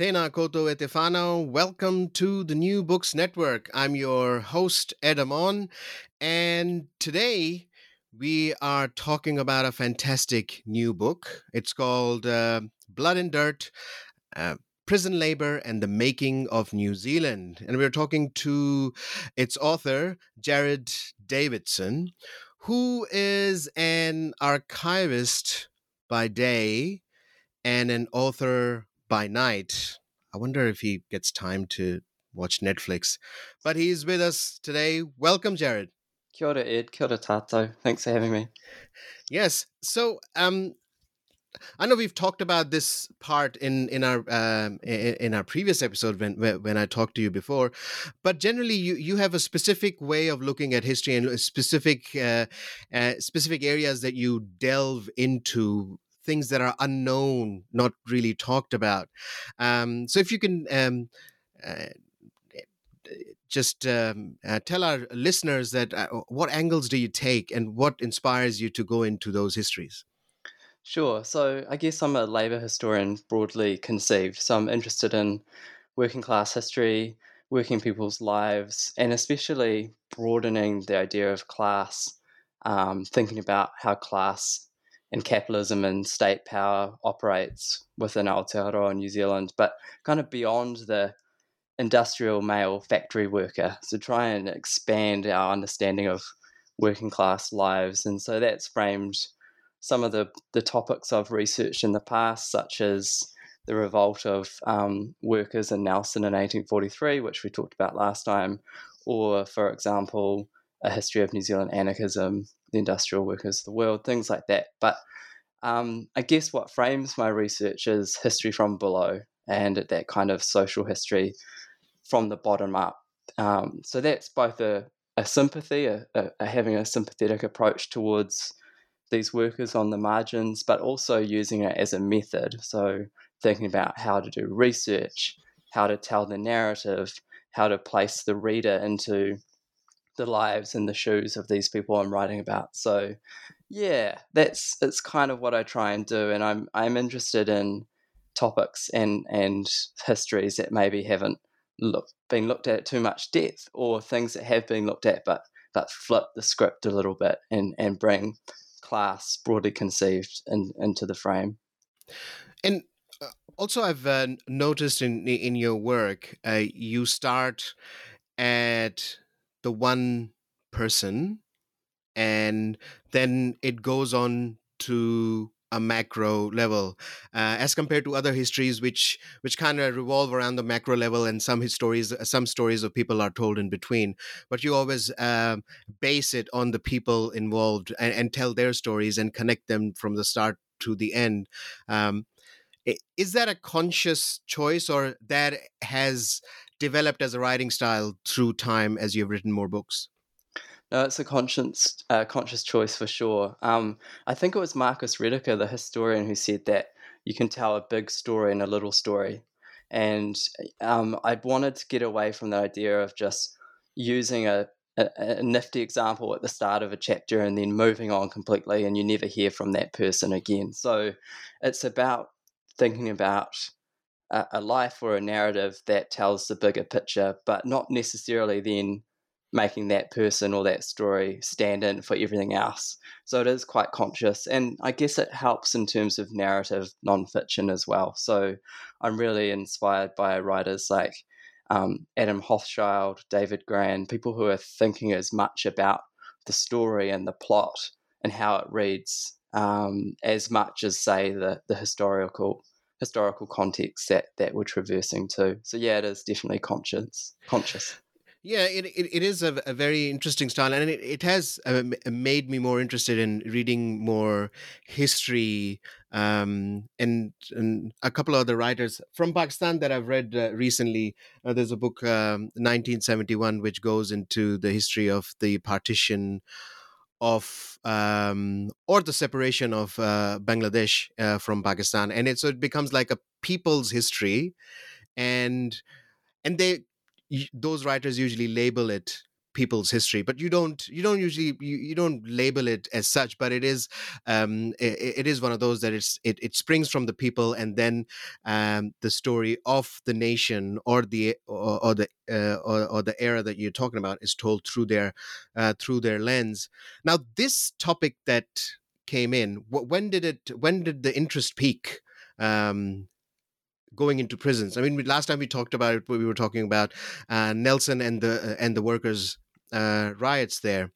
Tēnā Koto e te. Welcome to the New Books Network. I'm your host, Ed Amon, and today we are talking about a fantastic new book. It's called uh, Blood and Dirt uh, Prison Labor and the Making of New Zealand. And we're talking to its author, Jared Davidson, who is an archivist by day and an author by night. I wonder if he gets time to watch Netflix. But he's with us today. Welcome, Jared. Kia ora, Ed. Kia ora, Tato. Thanks for having me. Yes. So, um, I know we've talked about this part in in our um, in, in our previous episode when when I talked to you before, but generally you you have a specific way of looking at history and specific uh, uh, specific areas that you delve into things that are unknown, not really talked about. Um, so if you can um, uh, just um, uh, tell our listeners that uh, what angles do you take and what inspires you to go into those histories? Sure. So I guess I'm a labour historian broadly conceived. So I'm interested in working class history, working people's lives, and especially broadening the idea of class, um, thinking about how class and capitalism and state power operates within Aotearoa New Zealand, but kind of beyond the industrial male factory worker. So try and expand our understanding of working class lives. And so that's framed some of the, the topics I've researched in the past, such as the revolt of um, workers in Nelson in 1843, which we talked about last time, or, for example, a history of New Zealand anarchism the industrial workers of the world, things like that. But um, I guess what frames my research is history from below and that kind of social history from the bottom up. Um, so that's both a, a sympathy, a, a, a having a sympathetic approach towards these workers on the margins, but also using it as a method. So thinking about how to do research, how to tell the narrative, how to place the reader into the lives and the shoes of these people I'm writing about. So yeah, that's it's kind of what I try and do, and I'm I'm interested in topics and and histories that maybe haven't look, been looked at too much depth, or things that have been looked at but but flip the script a little bit and and bring class broadly conceived in, into the frame. And uh, also, I've uh, noticed in in your work, uh, you start at the one person and then it goes on to a macro level uh, as compared to other histories which which kind of revolve around the macro level and some stories some stories of people are told in between. But you always uh, base it on the people involved and, and, tell their stories and connect them from the start to the end. Um, is that a conscious choice or that has developed as a writing style through time as you've written more books? No, it's a conscious, uh, conscious choice for sure. Um, I think it was Marcus Rediker, the historian, who said that you can tell a big story in a little story. And um, I wanted to get away from the idea of just using a, a, a, nifty example at the start of a chapter and then moving on completely, and you never hear from that person again. So it's about thinking about a, life or a narrative that tells the bigger picture, but not necessarily then making that person or that story stand in for everything else. So it is quite conscious. And I guess it helps in terms of narrative nonfiction as well. So I'm really inspired by writers like um, Adam Hochschild, David Grann, people who are thinking as much about the story and the plot and how it reads um, as much as, say, the, the historical historical context that that we're traversing to. So yeah, it is definitely conscious. Conscious. Yeah, it, it, it is a, a very interesting style, and it, it has uh, made me more interested in reading more history um, and, and a couple of other writers from Pakistan that I've read uh, recently. Uh, there's a book, um, 1971, which goes into the history of the partition of um, or the separation of uh, Bangladesh uh, from Pakistan, and it so it becomes like a people's history, and and they those writers usually label it people's history but you don't you don't usually you, you don't label it as such but it is um it, it is one of those that it's it, it springs from the people and then um the story of the nation or the or, or the uh, or, or, the era that you're talking about is told through their uh, through their lens. Now this topic that came in when did it when did the interest peak um going into prisons. I mean, last time we talked about it, we were talking about uh, Nelson and the uh, and the workers' uh, riots there.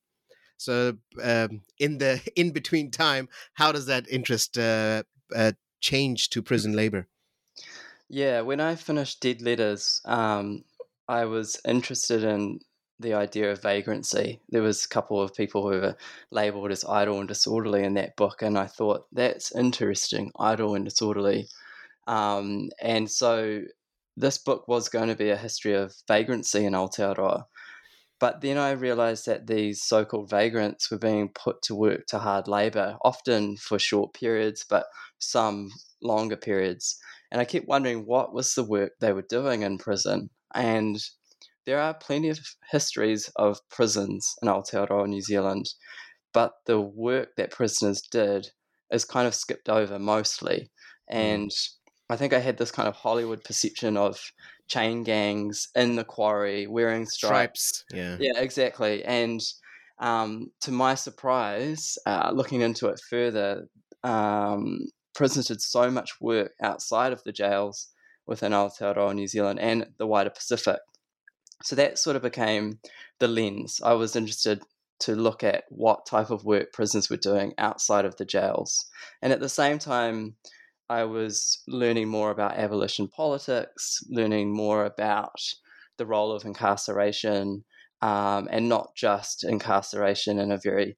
So, um, in the in between time, how does that interest uh, change to prison labor? Yeah, when I finished Dead Letters, um, I was interested in the idea of vagrancy. There was a couple of people who were labeled as idle and disorderly in that book, and I thought that's interesting, idle and disorderly. Um, and so this book was going to be a history of vagrancy in Aotearoa. But then I realized that these so called vagrants were being put to work to hard labor, often for short periods, but some longer periods. And I kept wondering what was the work they were doing in prison. And there are plenty of histories of prisons in Aotearoa, New Zealand, but the work that prisoners did is kind of skipped over mostly. Mm. I think I had this kind of Hollywood perception of chain gangs in the quarry wearing stripes. stripes. Yeah, yeah, exactly. And um, to my surprise, uh, looking into it further, um, prisoners did so much work outside of the jails within Aotearoa, New Zealand, and the wider Pacific. So that sort of became the lens. I was interested to look at what type of work prisoners were doing outside of the jails. And at the same time, I was learning more about abolition politics, learning more about the role of incarceration, um, and not just incarceration in a very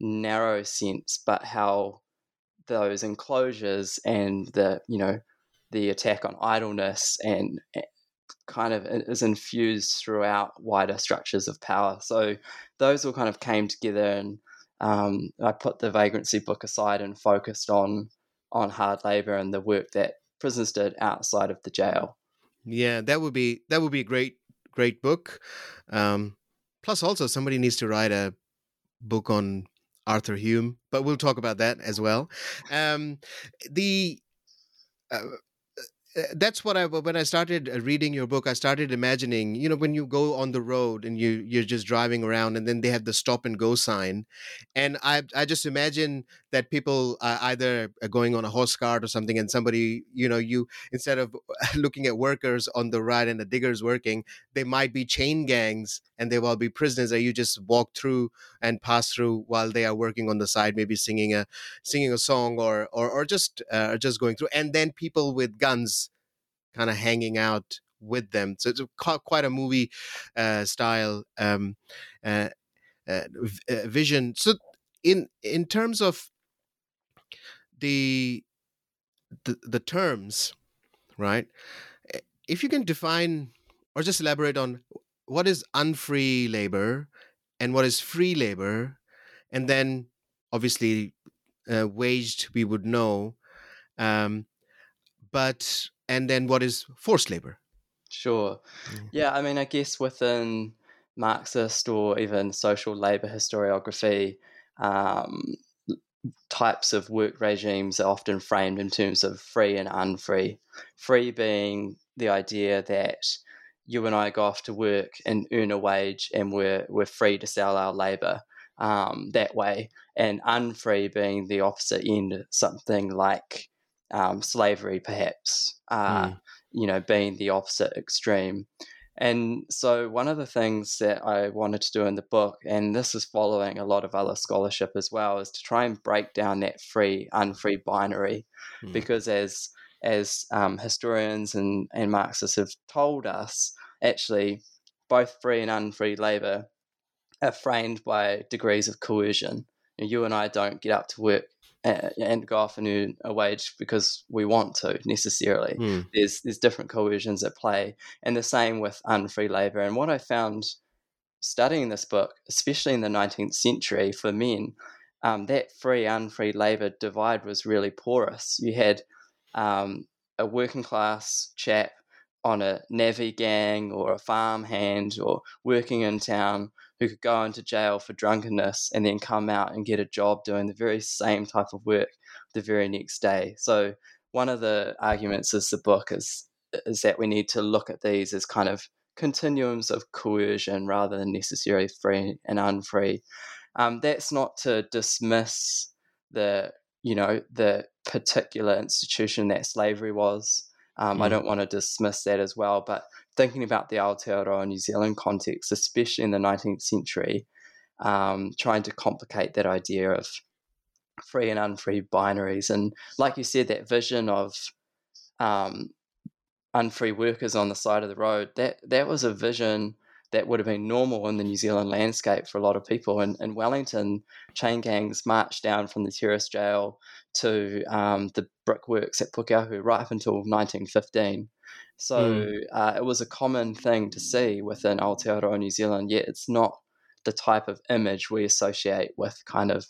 narrow sense, but how those enclosures and the you know the attack on idleness and eh, kind of is infused throughout wider structures of power. So those all kind of came together, and um, I put the vagrancy book aside and focused on on hard labor and the work that prisoners did outside of the jail. Yeah, that would be that would be a great great book. Um, plus, also somebody needs to write a book on Arthur Hume, but we'll talk about that as well. Um, the uh, uh, that's what I when I started reading your book, I started imagining, you know, when you go on the road and you you're just driving around, and then they have the stop and go sign, and I I just imagine that people are either going on a horse cart or something, and somebody, you know, you instead of looking at workers on the right and the diggers working, they might be chain gangs and they will be prisoners that you just walk through and pass through while they are working on the side, maybe singing a singing a song or or or just uh, just going through, and then people with guns kind of hanging out with them. So it's quite a movie uh, style um, uh, uh, uh, vision. So in in terms of the the, the terms, right? Eh, if you can define or just elaborate on what is unfree labor and what is free labor, and then obviously uh, waged, we would know. Um, but and then what is forced labor? Sure. Mm-hmm. Yeah, I mean, I guess within Marxist or even social labor historiography, um, types of work regimes are often framed in terms of free and unfree. Free being the idea that you and I go off to work and earn a wage and we're, we're free to sell our labor um, that way, and unfree being the opposite end, something like um, slavery, perhaps, uh, mm. you know, being the opposite extreme. And so, one of the things that I wanted to do in the book, and this is following a lot of other scholarship as well, is to try and break down that free unfree binary, mm. because as as um, historians and, and Marxists have told us, actually, both free and unfree labor are framed by degrees of coercion. You and I don't get up to work and go off and earn a wage because we want to necessarily. Mm. There's there's different coercions at play, and the same with unfree labor. And what I found studying this book, especially in the 19th century for men, um, that free unfree labor divide was really porous. You had um, a working class chap on a navvy gang or a farm hand or working in town who could go into jail for drunkenness and then come out and get a job doing the very same type of work the very next day. So one of the arguments is the book is is that we need to look at these as kind of continuums of coercion rather than necessarily free and unfree. Um, that's not to dismiss the you know the particular institution that slavery was. Um, mm. I don't want to dismiss that as well, but thinking about the Aotearoa New Zealand context, especially in the 19th century, um, trying to complicate that idea of free and unfree binaries. And like you said, that vision of um, unfree workers on the side of the road, that, that was a vision that would have been normal in the New Zealand landscape for a lot of people. And in Wellington, chain gangs marched down from the terrace jail to um, the brickworks at Pukeahu right up until 1915. So mm. uh, it was a common thing to see within Aotearoa New Zealand, yet it's not the type of image we associate with kind of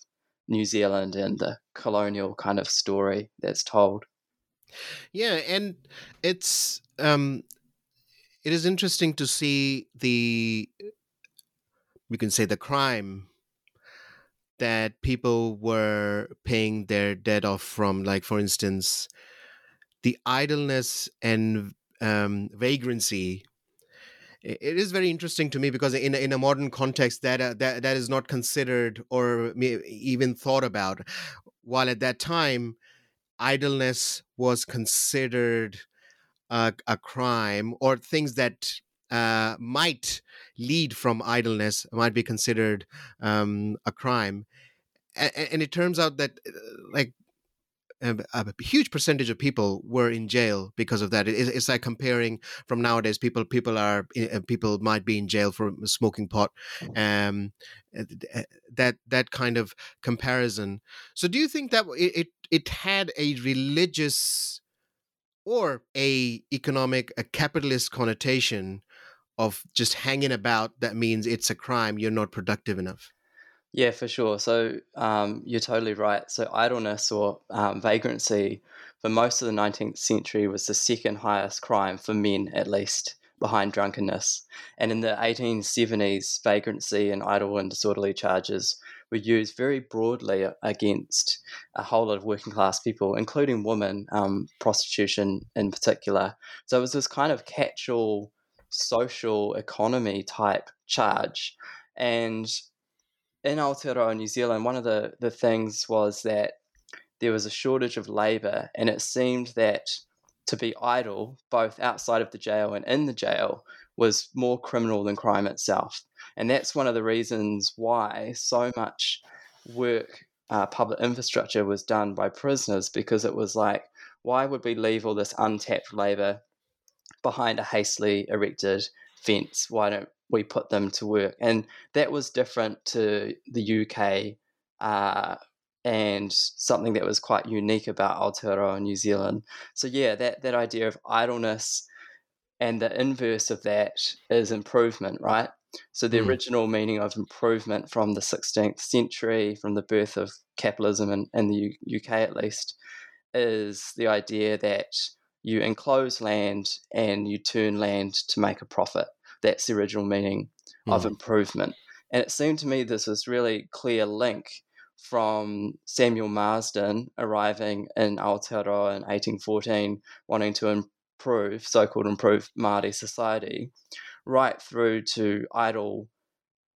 New Zealand and the colonial kind of story that's told. Yeah, and it's um, it is interesting to see the you can say the crime that people were paying their debt off from like for instance the idleness and um, vagrancy. It is very interesting to me because in in a modern context that, uh, that that is not considered or even thought about. While at that time idleness was considered a, a crime or things that uh, might lead from idleness might be considered um, a crime and, it turns out that uh, like a, a, huge percentage of people were in jail because of that. It, it's like comparing from nowadays. People people are uh, people might be in jail for smoking pot. Um, uh, that that kind of comparison. So, do you think that it it had a religious or a economic a capitalist connotation of just hanging about? That means it's a crime. You're not productive enough. Yeah, for sure. So um, you're totally right. So idleness or um, vagrancy for most of the 19th century was the second highest crime for men, at least, behind drunkenness. And in the 1870s, vagrancy and idle and disorderly charges were used very broadly against a whole lot of working class people, including women, um, prostitution in particular. So it was this kind of catch all social economy type charge. And in Aotearoa, New Zealand, one of the, the things was that there was a shortage of labour, and it seemed that to be idle, both outside of the jail and in the jail, was more criminal than crime itself. And that's one of the reasons why so much work, uh, public infrastructure was done by prisoners, because it was like, why would we leave all this untapped labour behind a hastily erected fence? Why don't we put them to work. And that was different to the UK uh, and something that was quite unique about Aotearoa New Zealand. So, yeah, that, that idea of idleness and the inverse of that is improvement, right? So, the mm. original meaning of improvement from the 16th century, from the birth of capitalism in, in the U- UK at least, is the idea that you enclose land and you turn land to make a profit. That's the original meaning mm. of improvement. And it seemed to me this was really clear link from Samuel Marsden arriving in Aotearoa in 1814, wanting to improve, so called improve Māori society, right through to idle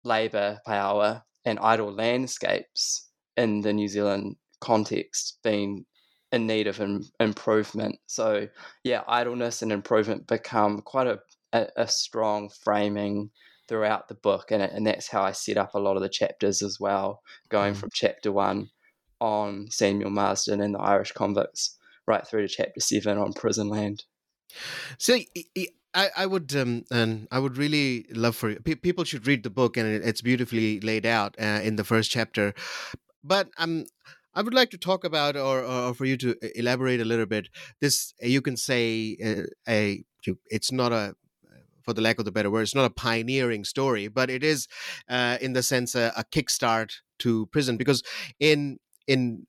labour power and idle landscapes in the New Zealand context being in need of improvement. So, yeah, idleness and improvement become quite a, a, a strong framing throughout the book, and, and that's how I set up a lot of the chapters as well, going mm. from chapter one on Samuel Marsden and the Irish convicts right through to chapter seven on prison land. So I, I would um, and I would really love for people should read the book and it's beautifully laid out uh, in the first chapter. But um, I would like to talk about or, or for you to elaborate a little bit. This you can say uh, a it's not a for the lack of the better word, it's not a pioneering story, but it is uh, in the sense a, a kickstart to prison because in in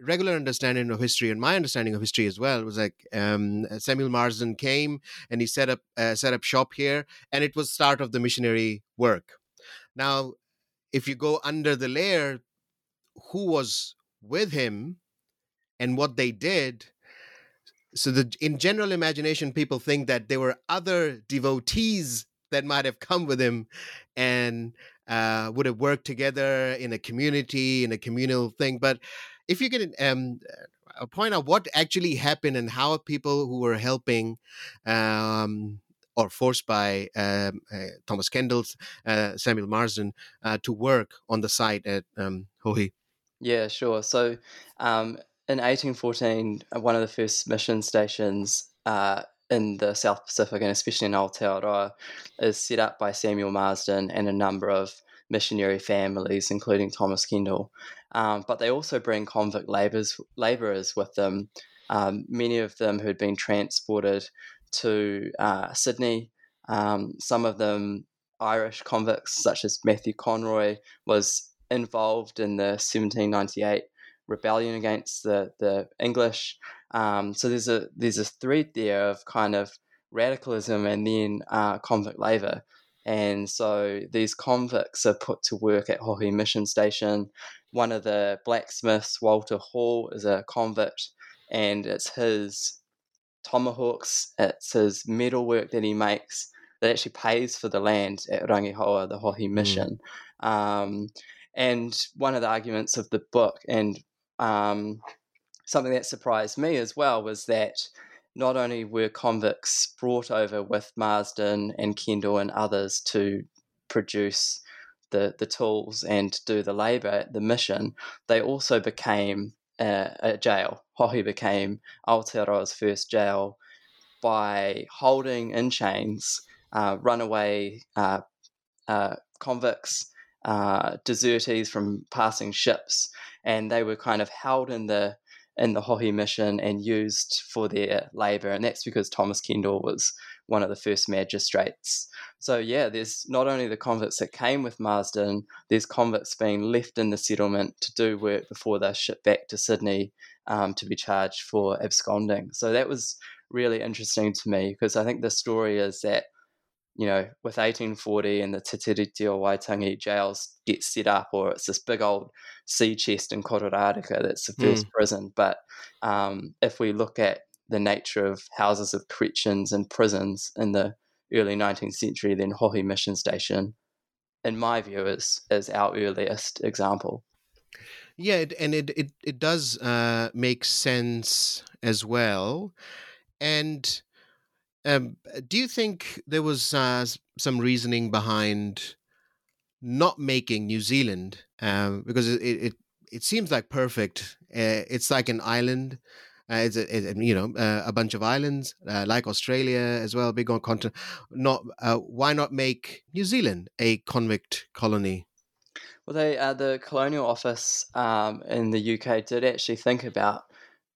regular understanding of history and my understanding of history as well was like um, Samuel Marsden came and he set up uh, set up shop here, and it was start of the missionary work. Now, if you go under the layer, who was with him and what they did. So the in general imagination, people think that there were other devotees that might have come with him and uh, would have worked together in a community in a communal thing. But if you can um, point out what actually happened and how people who were helping um, or forced by um, uh, Thomas Kendall, uh, Samuel Marsden, uh, to work on the site at um, Hohi. Yeah, sure. So um, in 1814, uh, one of the first mission stations uh, in the South Pacific and especially in Aotearoa is set up by Samuel Marsden and a number of missionary families, including Thomas Kendall. Um, but they also bring convict laborers, laborers with them, um, many of them who had been transported to uh, Sydney. Um, some of them Irish convicts, such as Matthew Conroy, was involved in the 1798 rebellion against the, the English. Um, so there's a there's a thread there of kind of radicalism and then uh, convict labour. And so these convicts are put to work at Hohi Mission Station. One of the blacksmiths, Walter Hall, is a convict, and it's his tomahawks, it's his metalwork that he makes that actually pays for the land at Rangihoua, the Hohi hmm. Mission. Mm. Um, and one of the arguments of the book, and um, something that surprised me as well, was that not only were convicts brought over with Marsden and Kendall and others to produce the, the tools and do the labour the mission, they also became a, a jail. Hohi became Aotearoa's first jail by holding in chains uh, runaway uh, uh, convicts uh, desertees from passing ships, and they were kind of held in the in the Hohi mission and used for their labour, and that's because Thomas Kendall was one of the first magistrates. So yeah, there's not only the convicts that came with Marsden, there's convicts being left in the settlement to do work before they're shipped back to Sydney um, to be charged for absconding. So that was really interesting to me because I think the story is that you know, with 1840 and the Te Tiriti o Waitangi jails get set up, or it's this big old sea chest in Kororareka that's the first mm. prison. But um, if we look at the nature of houses of corrections and prisons in the early 19th century, then Hohi Mission Station, in my view, is, is our earliest example. Yeah, and it, it, it does uh, make sense as well. And um, do you think there was uh, some reasoning behind not making New Zealand? Um, because it, it it seems like perfect. Uh, it's like an island. Uh, it's a, it, you know uh, a bunch of islands uh, like Australia as well, big on continent. Not uh, why not make New Zealand a convict colony? Well, they uh, the Colonial Office um, in the UK did actually think about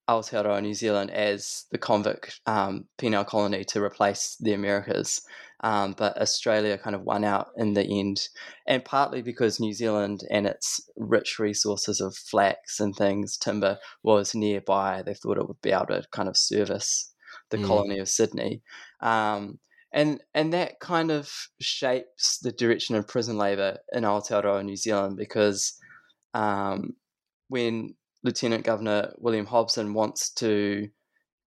Aotearoa New Zealand as the convict um, penal colony to replace the Americas. Um, but Australia kind of won out in the end, and partly because New Zealand and its rich resources of flax and things, timber, was nearby. They thought it would be able to kind of service the Mm. colony of Sydney. Um, and and that kind of shapes the direction of prison labour in Aotearoa, New Zealand, because um, when Lieutenant Governor William Hobson wants to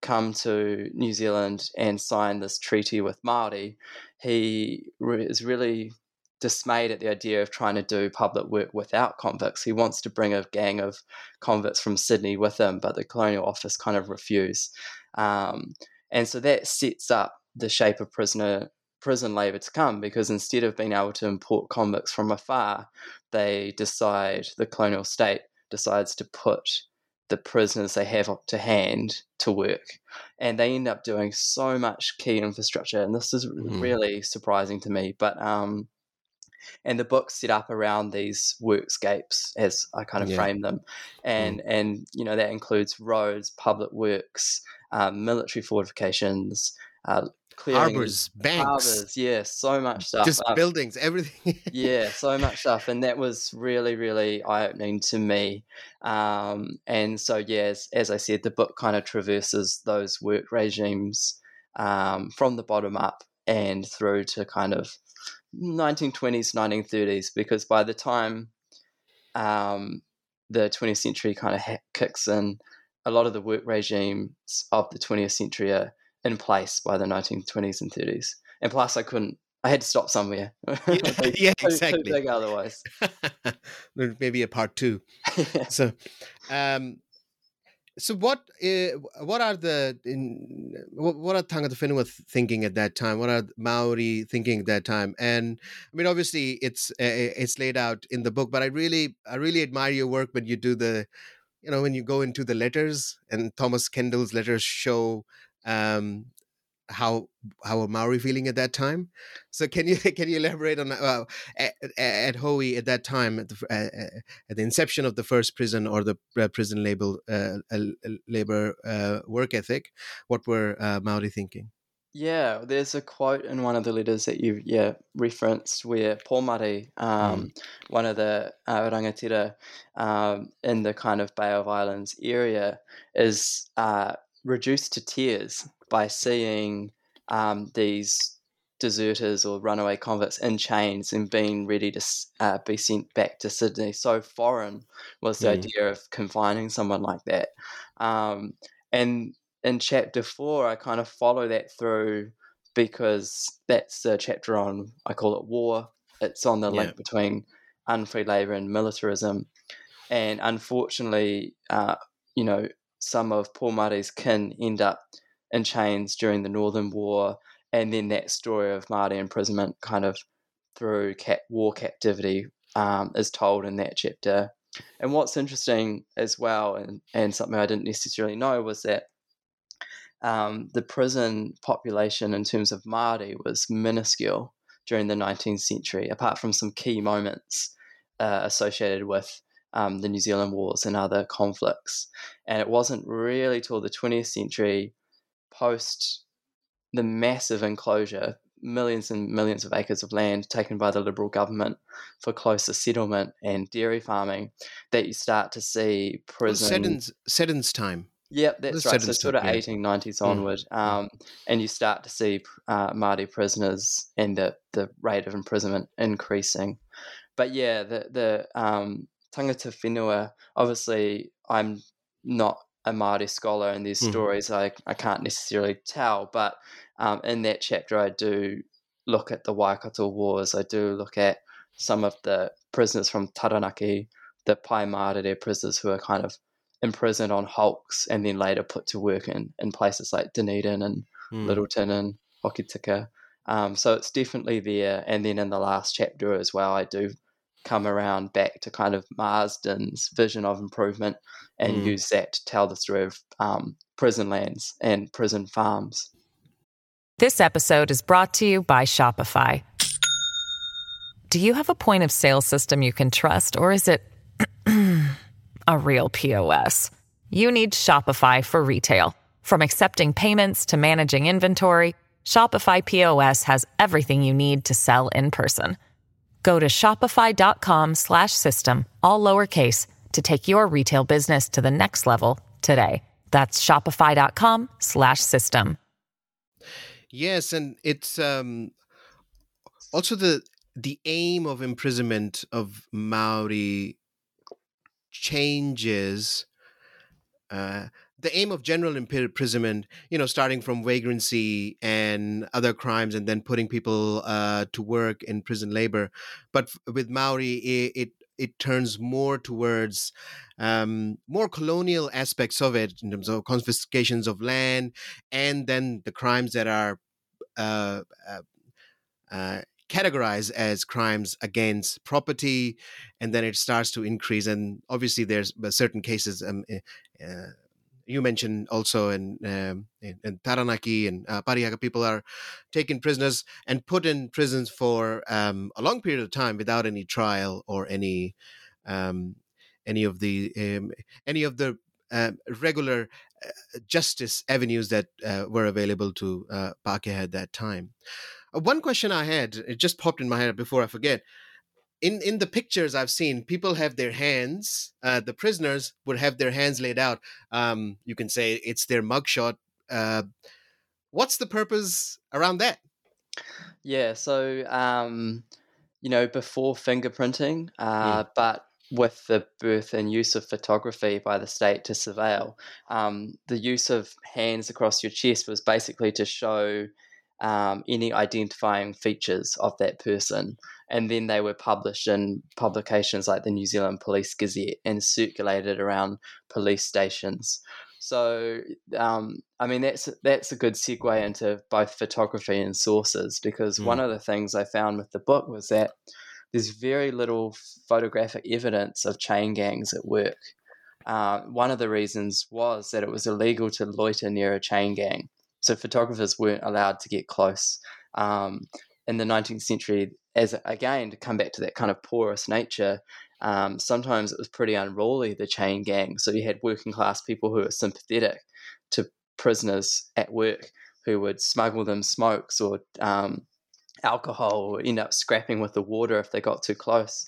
come to New Zealand and sign this treaty with Maori, he re- is really dismayed at the idea of trying to do public work without convicts. He wants to bring a gang of convicts from Sydney with him, but the Colonial Office kind of refuse. Um, and so that sets up the shape of prisoner prison labour to come because instead of being able to import convicts from afar, they decide the colonial state decides to put the prisoners they have up to hand to work. And they end up doing so much key infrastructure. And this is Mhm. really surprising to me. But um and the book's set up around these workscapes as I kind of Yeah. frame them. And and you know, that includes roads, public works, um, military fortifications, uh, clearing Harbors, banks, harbors, yeah, so much stuff. just Uh, buildings, everything. yeah, so much stuff, and that was really, really eye opening to me. Um, and so, yeah, as, as I said, the book kind of traverses those work regimes um, from the bottom up and through to kind of 1920s, 1930s, because by the time um, the 20th century kind of ha- kicks in, a lot of the work regimes of the 20th century are in place by the 1920s and 30s. And plus, I couldn't. I had to stop somewhere. yeah, Too- yeah, too- too exactly. big otherwise. Maybe a part two. So, um, so what? Uh, what are the in, what, what are Tangata Whenua thinking at that time? What are Maori thinking at that time? And I mean, obviously, it's uh, it's laid out in the book. But I really, I really admire your work when you do the, you know, when you go into the letters and Thomas Kendall's letters show um, how how are Maori feeling at that time. So can you can you elaborate on uh, at, at Hohi at that time at the uh, at the inception of the first prison or the uh, prison label uh, uh, labor uh, work ethic? What were uh, Maori thinking? Yeah, there's a quote in one of the letters that you yeah referenced where Pomare, um, one of the uh, rangatira um, in the kind of Bay of Islands area, is uh, reduced to tears by seeing um, these deserters or runaway convicts in chains and being ready to uh, be sent back to Sydney. So foreign was the Mm. idea of confining someone like that. Um, and in chapter four, I kind of follow that through because that's the chapter on, I call it war. It's on the Yeah. link between unfree labour and militarism. And unfortunately, uh, you know, some of Pomare's kin end up in chains during the Northern War. And then that story of Māori imprisonment kind of through cat, war captivity um, is told in that chapter. And what's interesting as well, and, and something I didn't necessarily know, was that um, the prison population in terms of Māori was minuscule during the 19th century, apart from some key moments uh, associated with um, the New Zealand Wars and other conflicts. And it wasn't really till the 20th century, post the massive enclosure, millions and millions of acres of land taken by the Liberal government for closer settlement and dairy farming, that you start to see prison. Seddon's Seddon's time. Yep, that's right. So sort of yeah. eighteen nineties Mm. onward, um, and you start to see uh, Māori prisoners and the, the rate of imprisonment increasing. But yeah, the the um, tangata whenua. Obviously, I'm not a Māori scholar, and these Mhm. stories I, I can't necessarily tell. But um, in that chapter, I do look at the Waikato Wars. I do look at some of the prisoners from Taranaki, the Pai Mārire prisoners who are kind of imprisoned on hulks and then later put to work in, in places like Dunedin and Mm. Lyttelton and Hokitika. Um, so it's definitely there. And then in the last chapter as well, I do come around back to kind of Marsden's vision of improvement and Mm. use that to tell the story of um, prison lands and prison farms. This episode is brought to you by Shopify. Do you have a point of sale system you can trust, or is it a real POS? You need Shopify for retail. From accepting payments to managing inventory, Shopify POS has everything you need to sell in person. Go to shopify.com slash system, all lowercase, to take your retail business to the next level today. That's shopify.com slash system. Yes, and it's um, also the the aim of imprisonment of Maori changes. Uh, the aim of general imprisonment, you know, starting from vagrancy and other crimes, and then putting people uh, to work in prison labor. But with Maori, it, it it turns more towards um, more colonial aspects of it in terms of confiscations of land and then the crimes that are uh, uh, uh, categorized as crimes against property and then it starts to increase and obviously there's certain cases um, eh, uh, you mentioned also in, um, in, in, Taranaki and uh, Parihaka, people are taken prisoners and put in prisons for um, a long period of time without any trial or any um, any of the um, any of the uh, regular uh, justice avenues that uh, were available to uh, Pakeha at that time. Uh, one question I had, it just popped in my head before I forget in in the pictures I've seen, people have their hands. Uh, the prisoners would have their hands laid out. Um, you can say it's their mugshot. Uh, what's the purpose around that? Yeah, so um, you know, before fingerprinting, uh, mm. but with the birth and use of photography by the state to surveil, um, the use of hands across your chest was basically to show um, any identifying features of that person and then they were published in publications like the New Zealand Police Gazette and circulated around police stations. So, um, I mean, that's that's a good segue into both photography and sources because mm. one of the things I found with the book was that there's very little photographic evidence of chain gangs at work. Uh, one of the reasons was that it was illegal to loiter near a chain gang, so photographers weren't allowed to get close. Um, in the 19th century, as again to come back to that kind of porous nature, um, sometimes it was pretty unruly the chain gang. So you had working class people who were sympathetic to prisoners at work who would smuggle them smokes or um, alcohol or end up scrapping with the water if they got too close.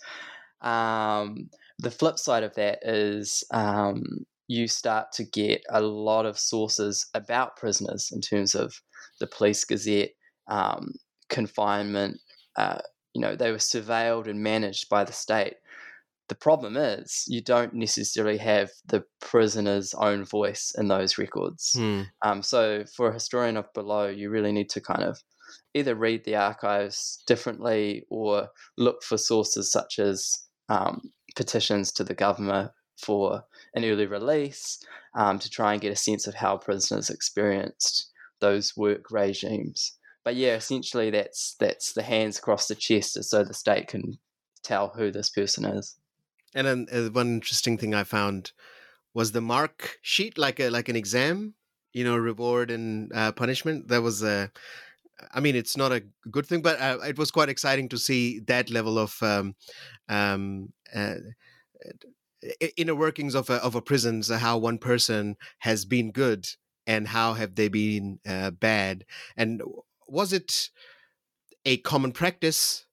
Um, the flip side of that is um, you start to get a lot of sources about prisoners in terms of the police gazette, um, confinement, uh, you know, they were surveilled and managed by the state. The problem is you don't necessarily have the prisoner's own voice in those records. Hmm. Um, so for a historian of below, you really need to kind of either read the archives differently or look for sources such as um, petitions to the government for an early release um, to try and get a sense of how prisoners experienced those work regimes but yeah, essentially that's that's the hands across the chest, so the state can tell who this person is. And then uh, one interesting thing I found was the mark sheet, like a like an exam, you know, reward and uh, punishment. That was a, I mean, it's not a good thing, but uh, it was quite exciting to see that level of um, um, uh, inner workings of a, of a prison. So how one person has been good and how have they been uh, bad, and was it a common practice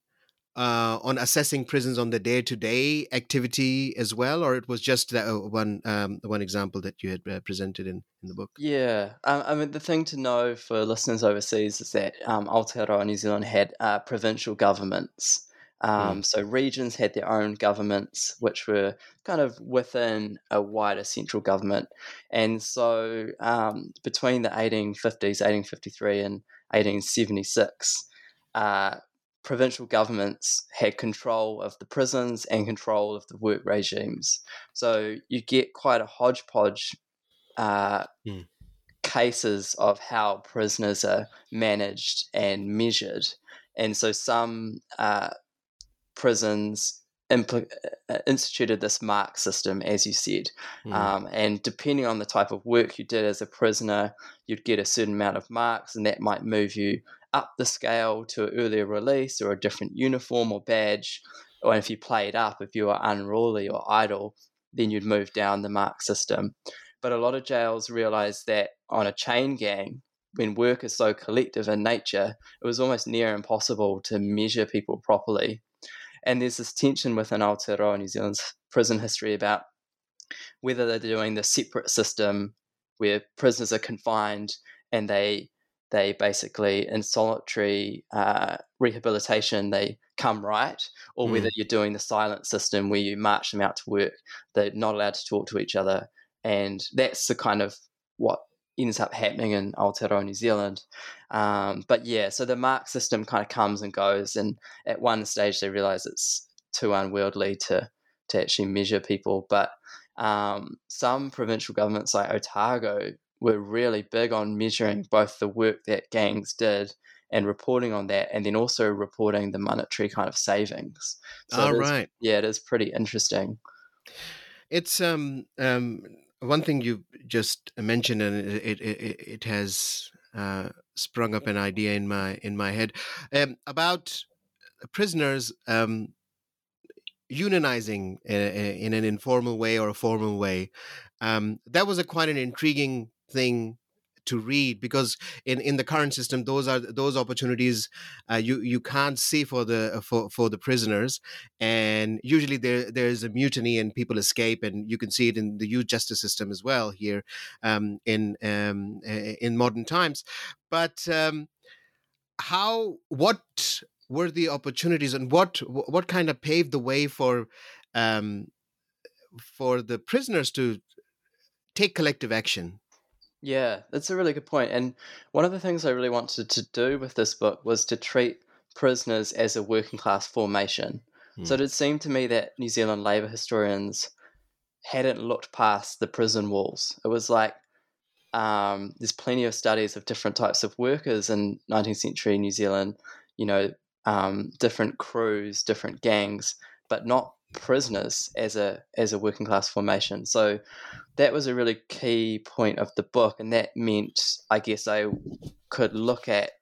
uh, on assessing prisons on the day-to-day activity as well, or it was just that uh, one um, one example that you had uh, presented in, in the book? Yeah, um, I mean the thing to know for listeners overseas is that um, Aotearoa New Zealand had uh, provincial governments. Um, mm. So regions had their own governments, which were kind of within a wider central government. And so um, between the 1850s, 1853, and 1876, uh, provincial governments had control of the prisons and control of the work regimes. So you get quite a hodgepodge uh, mm. cases of how prisoners are managed and measured. And so some uh, prisons impl- uh, instituted this mark system, as you said. Mm. Um, and depending on the type of work you did as a prisoner, you'd get a certain amount of marks, and that might move you up the scale to an earlier release or a different uniform or badge. Or if you played up, if you were unruly or idle, then you'd move down the mark system. But a lot of jails realized that on a chain gang, when work is so collective in nature, it was almost near impossible to measure people properly. And there's this tension within Aotearoa New Zealand's prison history about whether they're doing the separate system where prisoners are confined and they they basically in solitary uh, rehabilitation they come right, or mm. whether you're doing the silent system where you march them out to work, they're not allowed to talk to each other, and that's the kind of what ends up happening in Aotearoa, New Zealand. Um, but yeah, so the mark system kind of comes and goes, and at one stage they realize it's too unwieldy to to actually measure people. But um, some provincial governments like Otago were really big on measuring both the work that gangs did and reporting on that, and then also reporting the monetary kind of savings. So All right. Yeah, it is pretty interesting. It's um um one thing you just mentioned, and it it it, has uh, sprung up an idea in my in my head um, about prisoners um, unionizing in, in, an informal way or a formal way. Um, that was a quite an intriguing thing to read because in, in the current system those are those opportunities uh, you you can't see for the uh, for, for the prisoners. And usually there there's a mutiny and people escape and you can see it in the youth justice system as well here um, in um, in modern times. But um, how what were the opportunities and what what kind of paved the way for um, for the prisoners to take collective action yeah, that's a really good point. And one of the things I really wanted to do with this book was to treat prisoners as a working class formation. Mm. So hmm. it seemed to me that New Zealand labour historians hadn't looked past the prison walls. It was like um, there's plenty of studies of different types of workers in 19th century New Zealand, you know, um, different crews, different gangs, but not prisoners as a as a working class formation. So that was a really key point of the book, and that meant I guess I could look at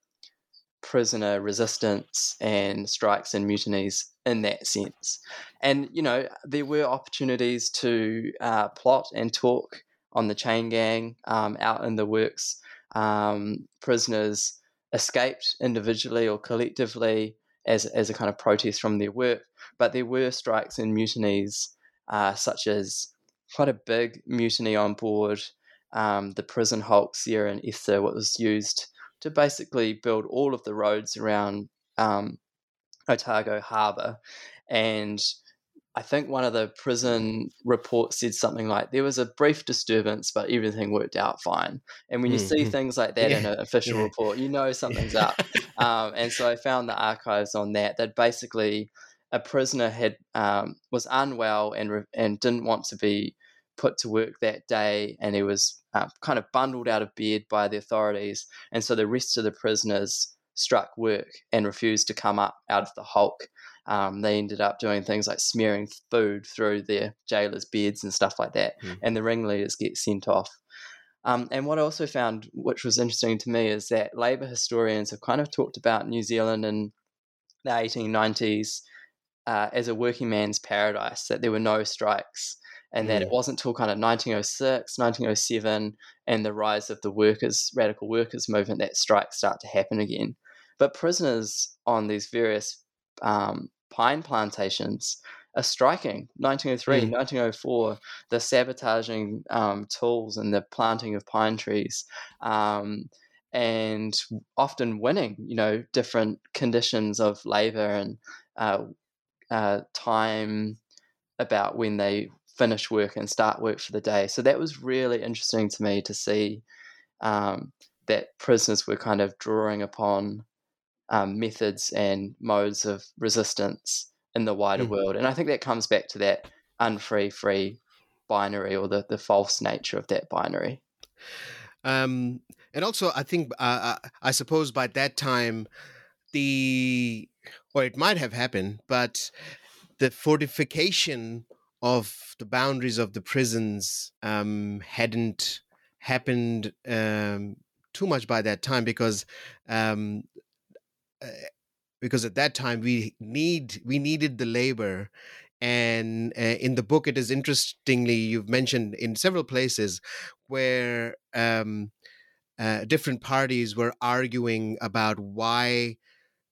prisoner resistance and strikes and mutinies in that sense. And you know there were opportunities to uh, plot and talk on the chain gang um, out in the works. Um, prisoners escaped individually or collectively as, as a kind of protest from their work. But there were strikes and mutinies, uh, such as quite a big mutiny on board um, the prison hulk Sierra and Esther, what was used to basically build all of the roads around um, Otago Harbour. And I think one of the prison reports said something like there was a brief disturbance, but everything worked out fine. And when you mm-hmm. see things like that yeah. in an official yeah. report, you know something's up. um, and so I found the archives on that. That basically a prisoner had um, was unwell and re- and didn't want to be put to work that day, and he was uh, kind of bundled out of bed by the authorities. And so the rest of the prisoners struck work and refused to come up out of the hulk um, they ended up doing things like smearing food through their jailers' beds and stuff like that, mm. and the ringleaders get sent off. Um, and what I also found, which was interesting to me, is that labour historians have kind of talked about New Zealand in the 1890s uh, as a working man's paradise, that there were no strikes, and that it wasn't until kind of 1906, 1907, and the rise of the workers, radical workers movement, that strikes start to happen again. But prisoners on these various um, pine plantations are striking. 1903, mm. 1904, the sabotaging um, tools and the planting of pine trees. Um, and often winning, you know, different conditions of labor and uh, uh, time about when they finish work and start work for the day. So that was really interesting to me to see um, that prisoners were kind of drawing upon um, methods and modes of resistance in the wider mm. world. And I think that comes back to that unfree free binary or the, the false nature of that binary. Um, and also, I think, uh, uh, I suppose by that time, the, or it might have happened, but the fortification of the boundaries of the prisons um, hadn't happened um, too much by that time because um, because at that time we need we needed the labor and uh, in the book it is interestingly you've mentioned in several places where um, uh, different parties were arguing about why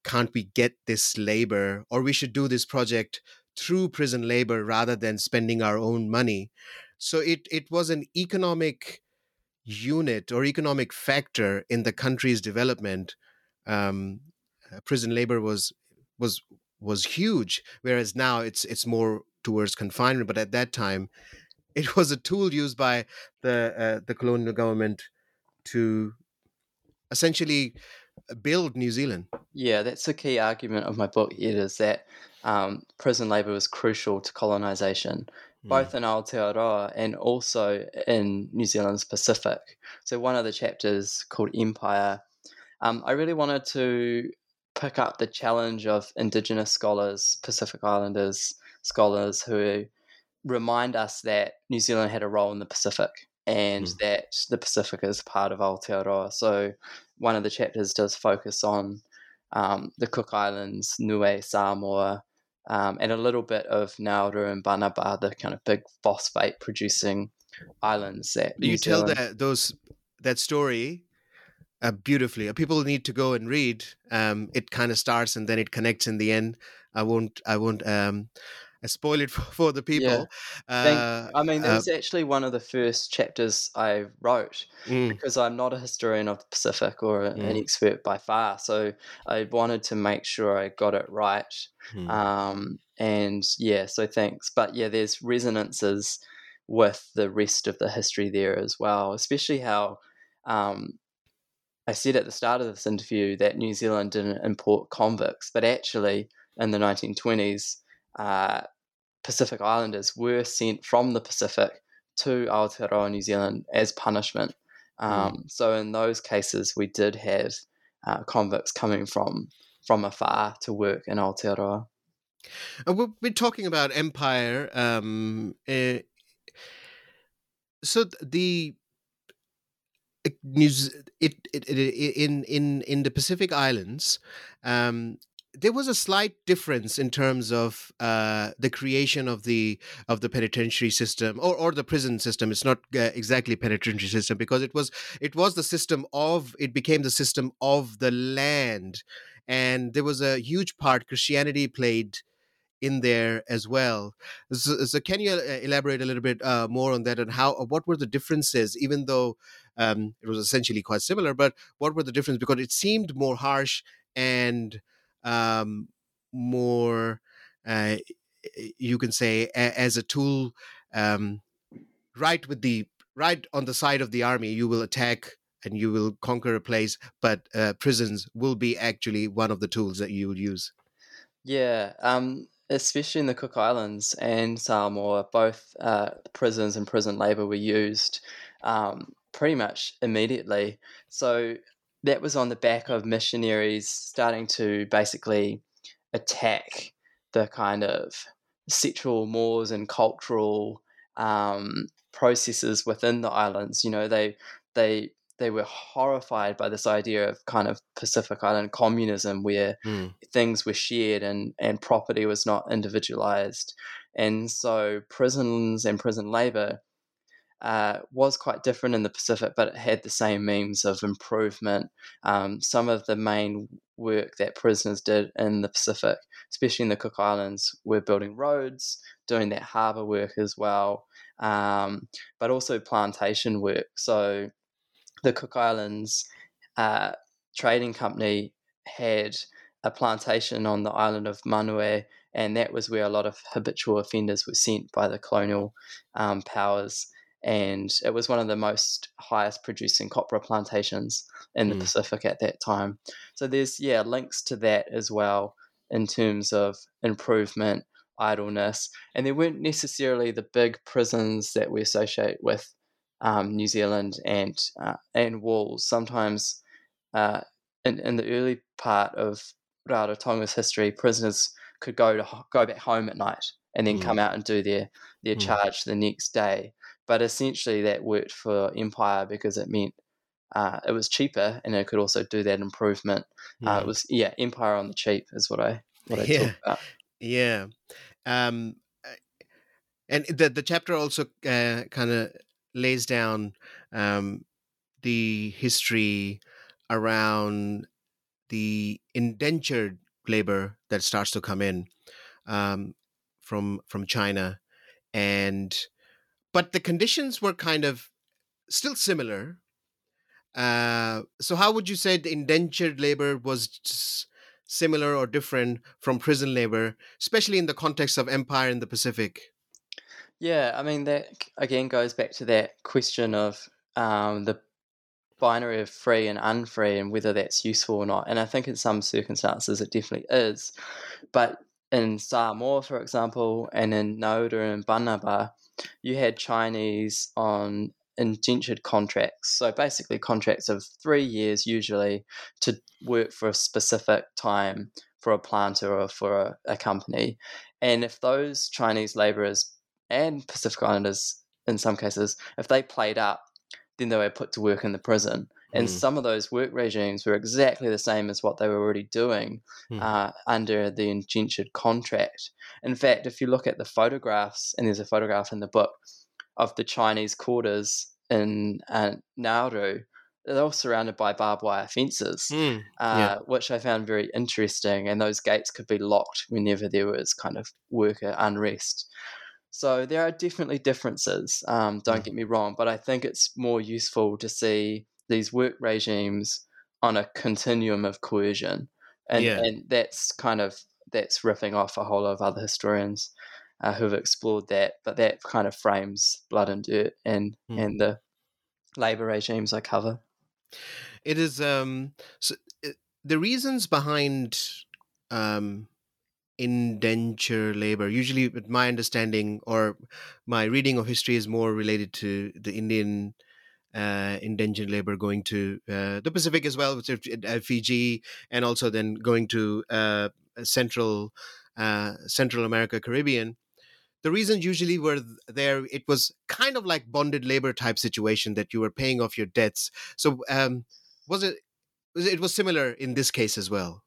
can't we get this labor or we should do this project through prison labor rather than spending our own money. So it it was an economic unit or economic factor in the country's development, um, prison labor was was was huge. Whereas now it's it's more towards confinement. But at that time, it was a tool used by the uh, the colonial government to essentially build New Zealand. Yeah, that's a key argument of my book. It is that um, prison labour was crucial to colonisation, mm. both in Aotearoa and also in New Zealand's Pacific. So one of the chapters called Empire, um, I really wanted to pick up the challenge of Indigenous scholars, Pacific Islanders scholars who remind us that New Zealand had a role in the Pacific and mm. that the Pacific is part of Aotearoa. So one of the chapters does focus on um, the Cook Islands, Niue, Samoa, um, and a little bit of Nauru and Banaba, the kind of big phosphate producing islands that New you Zealand... tell that those that story uh, beautifully. People need to go and read. Um, it kind of starts and then it connects in the end. I won't. I won't. Um, I spoil it for, for the people. Yeah. Uh, I mean, that was uh, actually one of the first chapters I wrote mm. because I'm not a historian of the Pacific or mm. an expert by far. So I wanted to make sure I got it right. Mm. Um, and yeah, so thanks. But yeah, there's resonances with the rest of the history there as well, especially how. Um, I said at the start of this interview that New Zealand didn't import convicts, but actually in the 1920s, uh, Pacific Islanders were sent from the Pacific to Aotearoa, New Zealand as punishment. Hmm. Um, mm. So in those cases, we did have uh, convicts coming from from afar to work in Aotearoa. Uh, we've been talking about empire. Um, uh, so the it, it, it, in in in the Pacific Islands, um, there was a slight difference in terms of uh, the creation of the of the penitentiary system or, or the prison system. It's not uh, exactly penitentiary system because it was it was the system of it became the system of the land, and there was a huge part Christianity played in there as well. So, so can you uh, elaborate a little bit uh, more on that and how what were the differences, even though um, it was essentially quite similar, but what were the differences because it seemed more harsh and um, more, uh, you can say, a, as a tool, um, right with the right on the side of the army, you will attack and you will conquer a place, but uh, prisons will be actually one of the tools that you will use. Yeah, um, especially in the Cook Islands and Samoa, both uh, prisons and prison labor were used um, pretty much immediately. So that was on the back of missionaries starting to basically attack the kind of sexual mores and cultural um, processes within the islands. You know, they they they were horrified by this idea of kind of Pacific Island communism, where mm. things were shared and and property was not individualized, and so prisons and prison labor uh, was quite different in the Pacific, but it had the same means of improvement. Um, some of the main work that prisoners did in the Pacific, especially in the Cook Islands, were building roads, doing that harbour work as well, um, but also plantation work. So the Cook Islands uh, Trading Company had a plantation on the island of Manuae, and that was where a lot of habitual offenders were sent by the colonial um, powers and it was one of the most highest producing copra plantations in the mm. Pacific at that time. So there's yeah links to that as well in terms of improvement, idleness, and there weren't necessarily the big prisons that we associate with um, New Zealand and uh, and walls. Sometimes uh, in in the early part of Rarotonga's history, prisoners could go to go back home at night and then mm. come out and do their their mm. charge the next day. But essentially, that worked for Empire because it meant uh, it was cheaper and it could also do that improvement. Uh, it was yeah, Empire on the cheap is what I what I yeah. talk about. Yeah, um, and the the chapter also uh, kind of lays down um, the history around the indentured labor that starts to come in um, from from China and but the conditions were kind of still similar. Uh, so, how would you say the indentured labor was similar or different from prison labor, especially in the context of empire in the Pacific? Yeah, I mean that again goes back to that question of um, the binary of free and unfree and whether that's useful or not. And I think in some circumstances it definitely is. But in Samoa, for example, and in Nauru and Banaba, you had Chinese on indentured contracts. So basically, contracts of three years usually to work for a specific time for a planter or for a, a company. And if those Chinese laborers and Pacific Islanders, in some cases, if they played up, then they were put to work in the prison. And mm. some of those work regimes were exactly the same as what they were already doing mm. uh, under the indentured contract. In fact, if you look at the photographs, and there's a photograph in the book of the Chinese quarters in uh, Nauru, they're all surrounded by barbed wire fences, mm, uh, which I found very interesting. And those gates could be locked whenever there was kind of worker unrest. So there are definitely differences. Um, don't mm. get me wrong, but I think it's more useful to see these work regimes on a continuum of coercion, and yeah. and that's kind of that's riffing off a whole lot of other historians uh, who've explored that. But that kind of frames blood and dirt and mm. and the labor regimes I cover. It is um, so it, the reasons behind um, indenture labor. Usually, with my understanding or my reading of history is more related to the Indian uh, indentured labor going to uh, the Pacific as well, which is Fiji, and also then going to uh, Central uh, Central America, Caribbean. The reasons usually were there. It was kind of like bonded labor type situation that you were paying off your debts. So um, was it? It was similar in this case as well.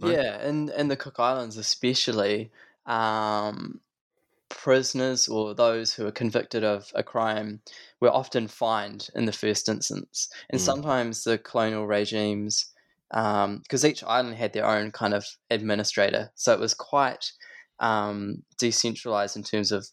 Right? Yeah, and and the Cook Islands especially, um, prisoners or those who are convicted of a crime were often fined in the first instance, and mm. sometimes the colonial regimes, because um, each island had their own kind of administrator, so it was quite um, decentralized in terms of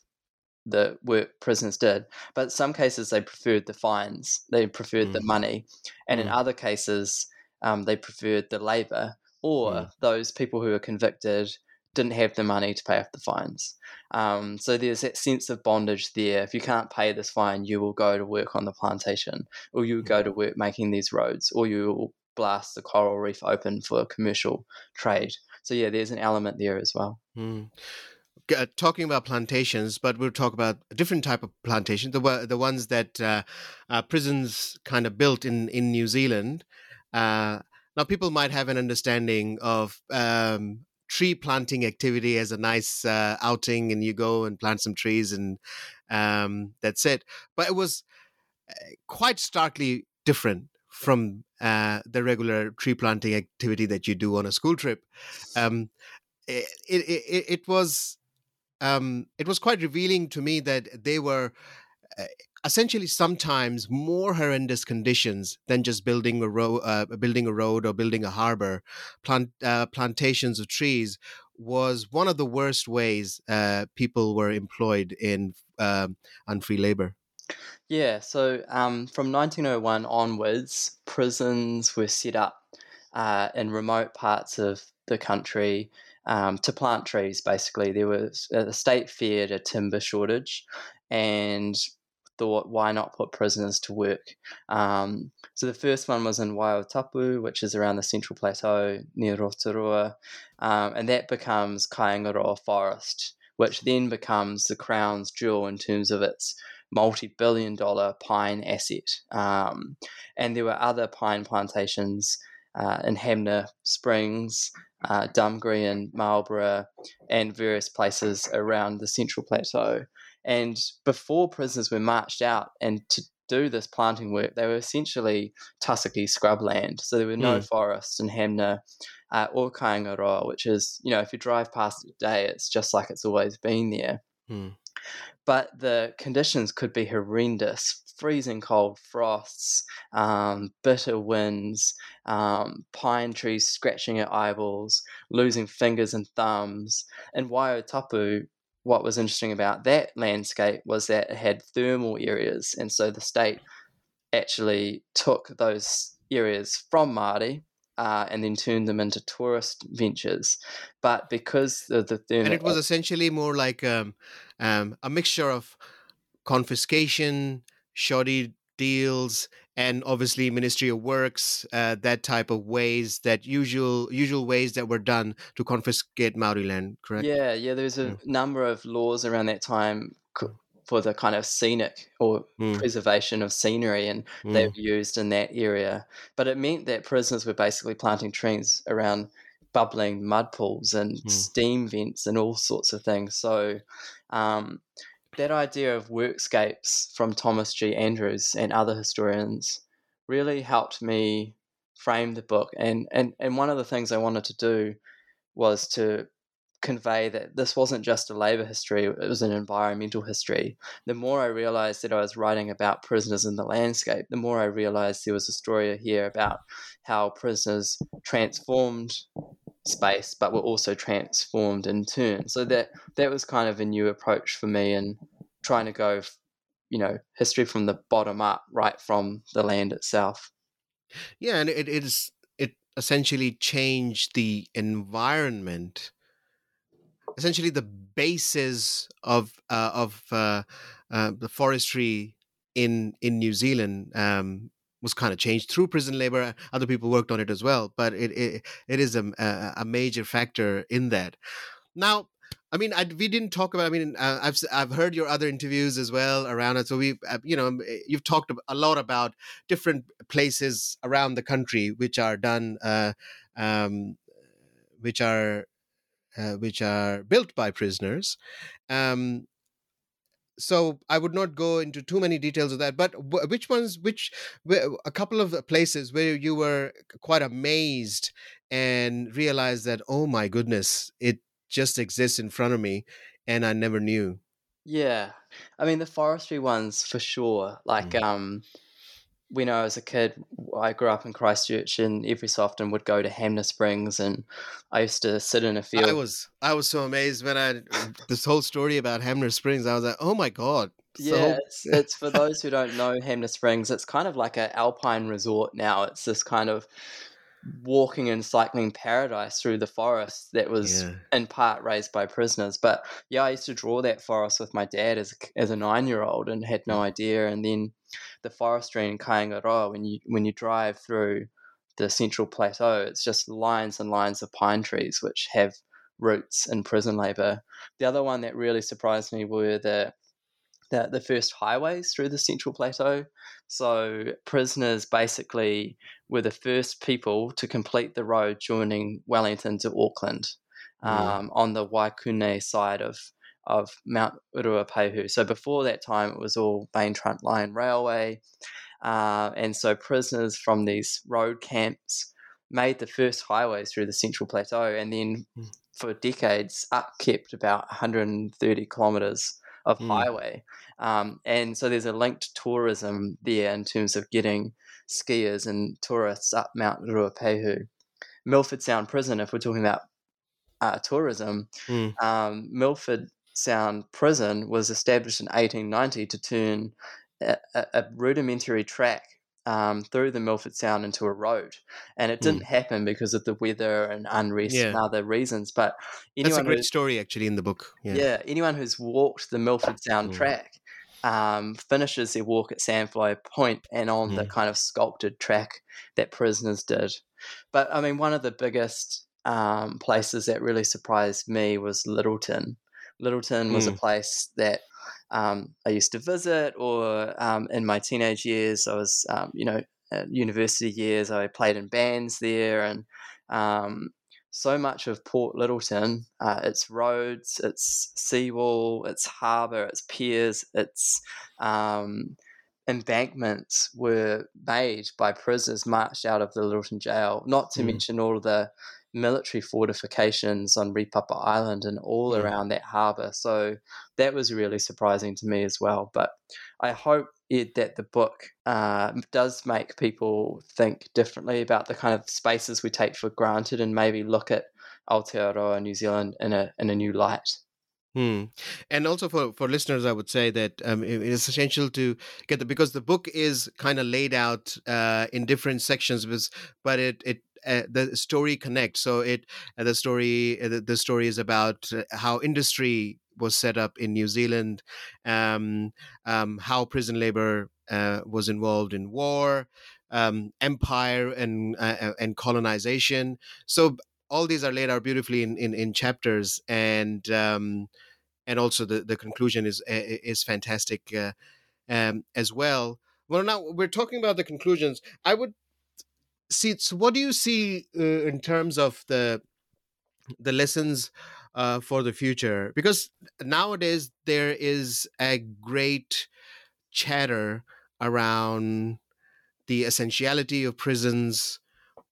the work prisoners did. But in some cases, they preferred the fines, they preferred mm. the money, and mm. in other cases, um, they preferred the labor or mm. those people who are convicted didn't have the money to pay off the fines. Um, so there's that sense of bondage there. If you can't pay this fine, you will go to work on the plantation, or you will go to work making these roads, or you will blast the coral reef open for commercial trade. So yeah, there's an element there as well. Mm. Uh, talking about plantations, but we'll talk about a different type of plantation, the the ones that uh, uh, prisons kind of built in in New Zealand. Uh, now, people might have an understanding of um, tree planting activity as a nice uh, outing, and you go and plant some trees, and um, that's it. But it was uh, quite starkly different from uh, the regular tree planting activity that you do on a school trip. Um, it, it, it, it was um, it was quite revealing to me that they were essentially sometimes more horrendous conditions than just building a road, uh, building a road or building a harbor. Plant, uh, plantations of trees was one of the worst ways uh, people were employed in um, unfree labor. Yeah, so um, from 1901 onwards, prisons were set up uh, in remote parts of the country um, to plant trees. Basically, there was uh, the state feared a timber shortage, and thought, why not put prisoners to work? Um, so the first one was in Waiotapu, which is around the Central Plateau near Rotorua, um, and that becomes Kaingaroa Forest, which then becomes the Crown's jewel in terms of its multi-billion dollar pine asset. Um, and there were other pine plantations uh, in Hanmer Springs, uh, Dumgree and Marlborough, and various places around the Central Plateau. And before prisoners were marched out and to do this planting work, they were essentially tussocky scrubland. So there were no mm. forests in Hanmer uh, or Kaingaroa, which is, you know, if you drive past it today, it's just like it's always been there. Mm. But the conditions could be horrendous freezing cold frosts, um, bitter winds, um, pine trees scratching at eyeballs, losing fingers and thumbs. In Waiotapu, what was interesting about that landscape was that it had thermal areas, and so the state actually took those areas from Māori uh, and then turned them into tourist ventures. But because of the and it was essentially more like um, um, a mixture of confiscation, shoddy deals, and obviously Ministry of Works, uh, that type of ways, that usual usual ways that were done to confiscate Maori land. Correct? Yeah, yeah. There's a mm. number of laws around that time for the kind of scenic or mm. preservation of scenery, and mm. they were used in that area. But it meant that prisoners were basically planting trees around bubbling mud pools and mm. steam vents and all sorts of things. So um, that idea of workscapes from Thomas G. Andrews and other historians really helped me frame the book. And, and, and one of the things I wanted to do was to convey that this wasn't just a labor history, it was an environmental history. The more I realized that I was writing about prisoners in the landscape, the more I realized there was a story here about how prisoners transformed space but were also transformed in turn. So that that was kind of a new approach for me in trying to go you know, history from the bottom up, right from the land itself. Yeah, and it is it essentially changed the environment essentially the basis of uh, of uh, uh, the forestry in in New Zealand um, was kind of changed through prison labor. Other people worked on it as well, but it it, it is a, a major factor in that. Now, I mean, I, we didn't talk about. I mean, uh, I've I've heard your other interviews as well around it. So we, uh, you know, eh, you've talked a lot about different places around the country which are done, uh, um, which are uh, which are built by prisoners. Um, so I would not go into too many details of that, but which ones, which a couple of places where you were quite amazed and realized that, oh my goodness, it just exists in front of me and I never knew. Yeah. I mean, the forestry ones for sure. Like, mm. um, when I was a kid, I grew up in Christchurch, and every so often would go to Hanmer Springs, and I used to sit in a field. I was I was so amazed when I this whole story about Hanmer Springs. I was like, oh my god! So... Yeah, it's, it's for those who don't know Hanmer Springs. It's kind of like an alpine resort now. It's this kind of walking and cycling paradise through the forest that was yeah. in part raised by prisoners. But yeah, I used to draw that forest with my dad as a, as a nine year old and had no mm. idea. And then the forestry in Kaingaroa, when you when you drive through the central plateau, it's just lines and lines of pine trees which have roots in prison labor. The other one that really surprised me were the the, the first highways through the central plateau. So prisoners basically were the first people to complete the road joining Wellington to Auckland mm. um, on the Waikune side of of Mount Ruapehu. So before that time, it was all main trunk line railway. Uh, and so prisoners from these road camps made the first highways through the Central Plateau and then mm. for decades upkept about 130 kilometres of mm. highway. Um, and so there's a linked tourism there in terms of getting skiers and tourists up Mount Ruapehu. Milford Sound Prison, if we're talking about uh, tourism, mm. um, Milford Sound Prison was established in 1890 to turn a, a rudimentary track um, through the Milford Sound into a road, and it didn't mm. happen because of the weather and unrest yeah. and other reasons. But that's a great story, actually, in the book. Yeah, yeah anyone who's walked the Milford Sound mm. track um, finishes their walk at Sandfly Point and on mm. the kind of sculpted track that prisoners did. But I mean, one of the biggest um, places that really surprised me was Lyttelton. Lyttelton was a place that um, I used to visit, or um, in my teenage years, I was, um, you know, university years, I played in bands there, and um, so much of Port Lyttelton, uh, its roads, its seawall, its harbour, its piers, its um, embankments were made by prisoners marched out of the Lyttelton jail. Not to mm. mention all of the military fortifications on Ripapa Island and all mm. around that harbour. So that was really surprising to me as well. But I hope it, that the book uh, does make people think differently about the kind of spaces we take for granted and maybe look at Aotearoa New Zealand in a in a new light. Hmm. And also for, for listeners, I would say that um, it is essential to get the because the book is kind of laid out uh, in different sections, but it it uh, the story connects. So it uh, the story uh, the, the, story is about uh, how industry was set up in New Zealand, um, um, how prison labor uh, was involved in war, um, empire, and and colonization. So all these are laid out beautifully in in, in chapters and um, and also the the conclusion is is fantastic um, as well. Well, now we're talking about the conclusions. I would So, what do you see uh, in terms of the the lessons uh, for the future? Because nowadays there is a great chatter around the essentiality of prisons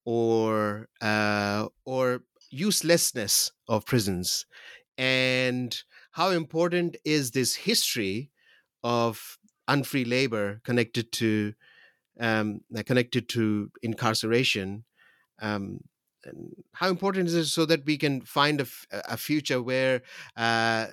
or uh, or uselessness of prisons and how important is this history of unfree labor connected to um, connected to incarceration um, how important is it so that we can find a, future where uh,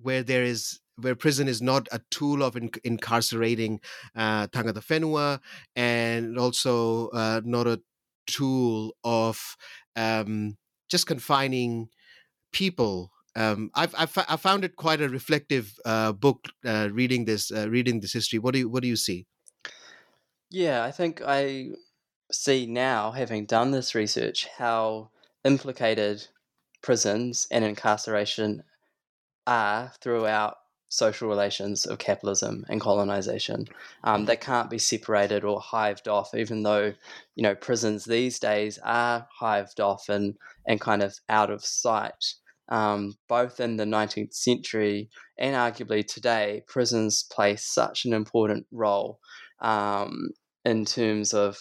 where there is where prison is not a tool of in- incarcerating uh, tangata whenua and also uh, not a tool of um, just confining people. Um, I've, I've I found it quite a reflective uh, book. Uh, reading this, uh, reading this history. What do you What do you see? Yeah, I think I see now, having done this research, how implicated prisons and incarceration are throughout social relations of capitalism and colonization. Um, they can't be separated or hived off, even though you know prisons these days are hived off and and kind of out of sight. Um, both in the 19th century and arguably today, prisons play such an important role um, in terms of,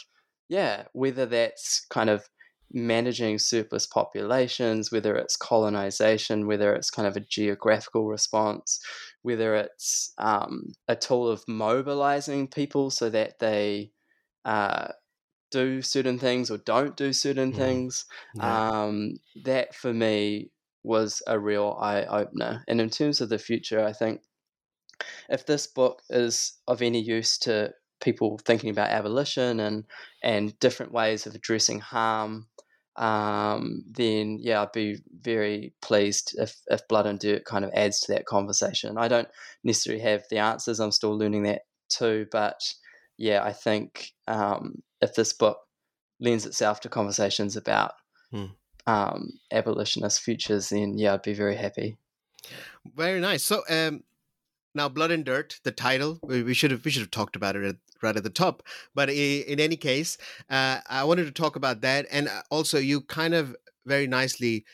yeah, whether that's kind of managing surplus populations, whether it's colonization, whether it's kind of a geographical response, whether it's um, a tool of mobilizing people so that they uh, do certain things or don't do certain mm. things. Yeah. Um, that for me was a real eye opener. And in terms of the future, I think if this book is of any use to people thinking about abolition and and different ways of addressing harm um, then yeah, I'd be very pleased if, if Blood and Dirt kind of adds to that conversation. I don't necessarily have the answers, I'm still learning that too, but yeah, I think um, if this book lends itself to conversations about hmm. um, abolitionist futures, then yeah, I'd be very happy. Very nice. So, um, now, Blood and Dirt, the title, we should have we should have talked about it right at the top. But in any case, uh, I wanted to talk about that, and uh, also you kind of very nicely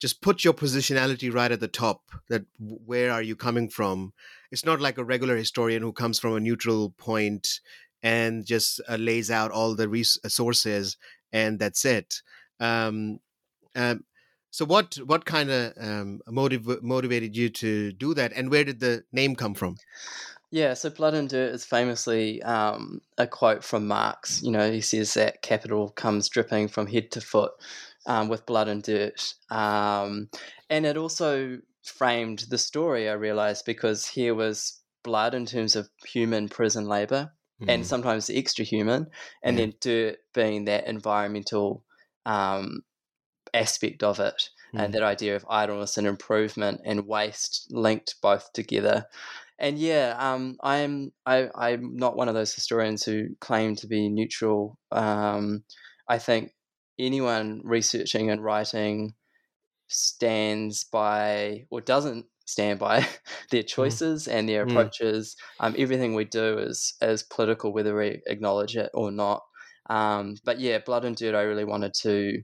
just put your positionality right at the top. That where are you coming from? It's not like a regular historian who comes from a neutral point and just uh, lays out all the resources and that's it. Um, um, so what what kind of um, motiv- motivated you to do that, and where did the name come from? Yeah, so Blood and Dirt is famously um, a quote from Marx. You know, he says that capital comes dripping from head to foot um, with blood and dirt. Um, and it also framed the story, I realized, because here was blood in terms of human prison labor mm. and hmm. sometimes extra human, and yeah. then dirt being that environmental um, aspect of it mm. and that idea of idleness and improvement and waste linked both together and yeah um, i'm I, i'm not one of those historians who claim to be neutral um, i think anyone researching and writing stands by or doesn't stand by their mm. choices mm. and their mm. approaches. Mm. Um, everything we do is is political, whether we acknowledge it or not. Um, but yeah, Blood and Dirt, I really wanted to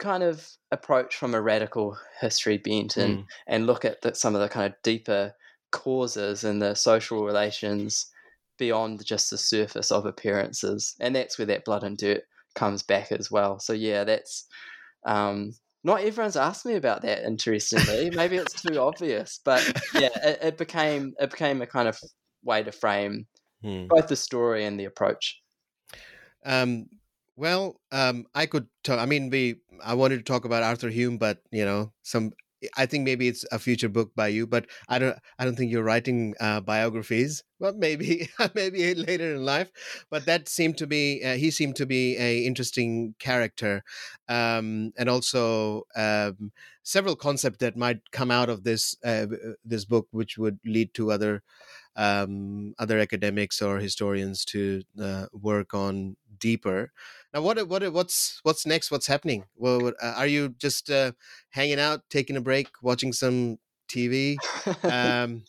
kind of approach from a radical history bent and mm. and look at the, some of the kind of deeper causes and the social relations beyond just the surface of appearances and that's where that blood and dirt comes back as well so yeah that's um, not everyone's asked me about that interestingly maybe it's too obvious but yeah it, it, became it became a kind of way to frame mm. both the story and the approach um, well, um, I could. I mean, we. I wanted to talk about Arthur Hume, but you know, some I think maybe it's a future book by you, but I don't. I don't think you're writing uh, biographies. Well, maybe, maybe later in life. But that seemed to be. Uh, he seemed to be a interesting character, um, and also um, several concepts that might come out of this uh, this book, which would lead to other um, other academics or historians to uh, work on deeper. Now, what what what's what's next? What's happening? Well, uh, are you just uh, hanging out, taking a break, watching some TV, um,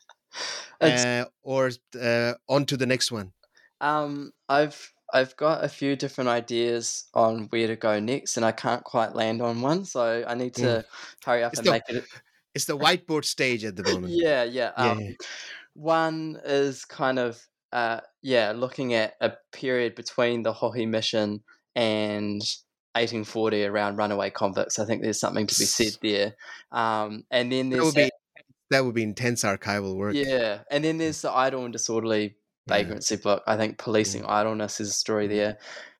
uh, or uh, on to the next one? Um, I've I've got a few different ideas on where to go next, and I can't quite land on one, so I need to mm. hurry up it's and the, make it. It's the whiteboard stage at the moment. yeah, yeah. Um, yeah. One is kind of uh, yeah, looking at a period between the Hohi mission and 1840 around runaway convicts. I think there's something to be said there. Um, and then there's that would, be, that would be intense archival work. Yeah, and then there's the idle and disorderly vagrancy yeah. book. I think policing yeah. idleness is a story there.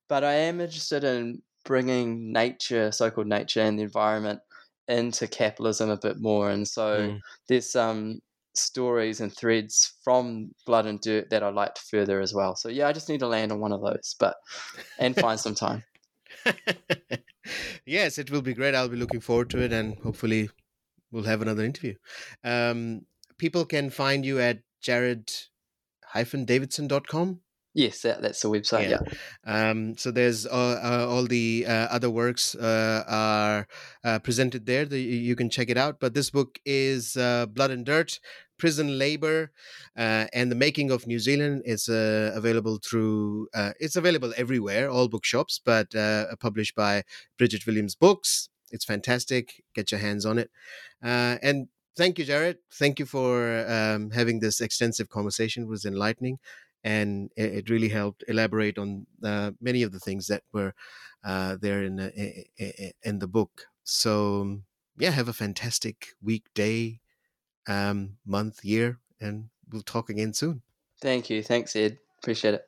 But I am interested in bringing nature, so-called nature, and the environment into capitalism a bit more. And so mm. there's some stories and threads from Blood and Dirt that I'd like to further as well. So yeah, I just need to land on one of those, but and find some time. yes, it will be great. I'll be looking forward to it, and hopefully, we'll have another interview. Um, people can find you at jared-davidson.com. Yes, that, that's the website. Yeah. yeah. Um, so there's uh, uh, all the uh, other works uh, are uh, presented there. The, you can check it out. But this book is uh, Blood and Dirt: Prison Labor and the Making of New Zealand. It's available through. it's available everywhere, all bookshops, but published by Bridget Williams Books. It's fantastic. Get your hands on it. and thank you, Jared. Thank you for um, having this extensive conversation. It was enlightening and it, really helped elaborate on uh, many of the things that were uh, there in the, in the book. So yeah, have a fantastic week, day, um, month, year, and we'll talk again soon. Thank you. Thanks, Ed. Appreciate it.